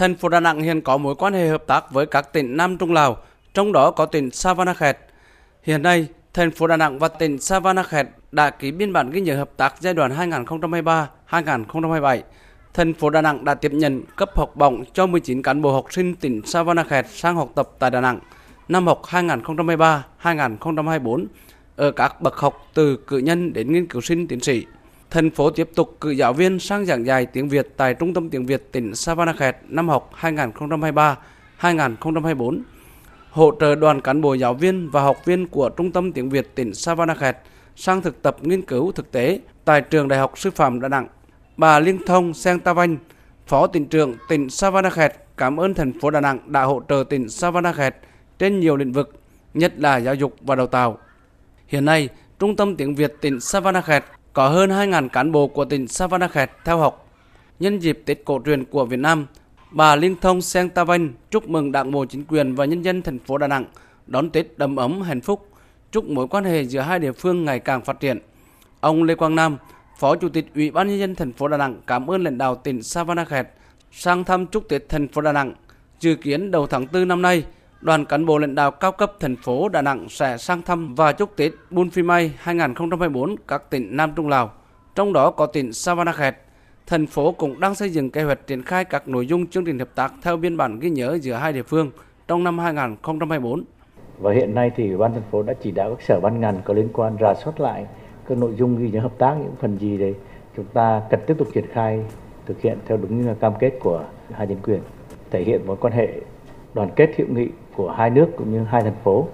Thành phố Đà Nẵng hiện có mối quan hệ hợp tác với các tỉnh Nam Trung Lào, trong đó có tỉnh Savanakhet. Hiện nay, thành phố Đà Nẵng và tỉnh Savanakhet đã ký biên bản ghi nhớ hợp tác giai đoạn 2023-2027. Thành phố Đà Nẵng đã tiếp nhận cấp học bổng cho 19 cán bộ học sinh tỉnh Savanakhet sang học tập tại Đà Nẵng năm học 2023-2024 ở các bậc học từ cử nhân đến nghiên cứu sinh tiến sĩ. Thành phố tiếp tục cử giáo viên sang giảng dạy tiếng Việt tại Trung tâm tiếng Việt tỉnh Savanakhet năm học 2023-2024, hỗ trợ đoàn cán bộ giáo viên và học viên của Trung tâm tiếng Việt tỉnh Savanakhet sang thực tập nghiên cứu thực tế tại Trường Đại học Sư phạm Đà Nẵng. Bà Liên Thông Seng Tavanh, Phó tỉnh trưởng tỉnh Savanakhet cảm ơn thành phố Đà Nẵng đã hỗ trợ tỉnh Savanakhet trên nhiều lĩnh vực, nhất là giáo dục và đào tạo. Hiện nay, Trung tâm tiếng Việt tỉnh Savanakhet có hơn 2.000 cán bộ của tỉnh Savanakhet theo học. Nhân dịp Tết cổ truyền của Việt Nam, bà Liên Thông Seng Tavan chúc mừng Đảng bộ chính quyền và nhân dân thành phố Đà Nẵng đón Tết đầm ấm hạnh phúc, chúc mối quan hệ giữa hai địa phương ngày càng phát triển. Ông Lê Quang Nam, Phó Chủ tịch Ủy ban nhân dân thành phố Đà Nẵng cảm ơn lãnh đạo tỉnh Savanakhet sang thăm chúc Tết thành phố Đà Nẵng. Dự kiến đầu tháng 4 năm nay, đoàn cán bộ lãnh đạo cao cấp thành phố Đà Nẵng sẽ sang thăm và chúc Tết Bun Phi May 2024 các tỉnh Nam Trung Lào, trong đó có tỉnh Savanakhet. Thành phố cũng đang xây dựng kế hoạch triển khai các nội dung chương trình hợp tác theo biên bản ghi nhớ giữa hai địa phương trong năm 2024. Và hiện nay thì ban thành phố đã chỉ đạo các sở ban ngành có liên quan rà soát lại các nội dung ghi nhớ hợp tác những phần gì để chúng ta cần tiếp tục triển khai thực hiện theo đúng cam kết của hai chính quyền thể hiện mối quan hệ đoàn kết hữu nghị của hai nước cũng như hai thành phố.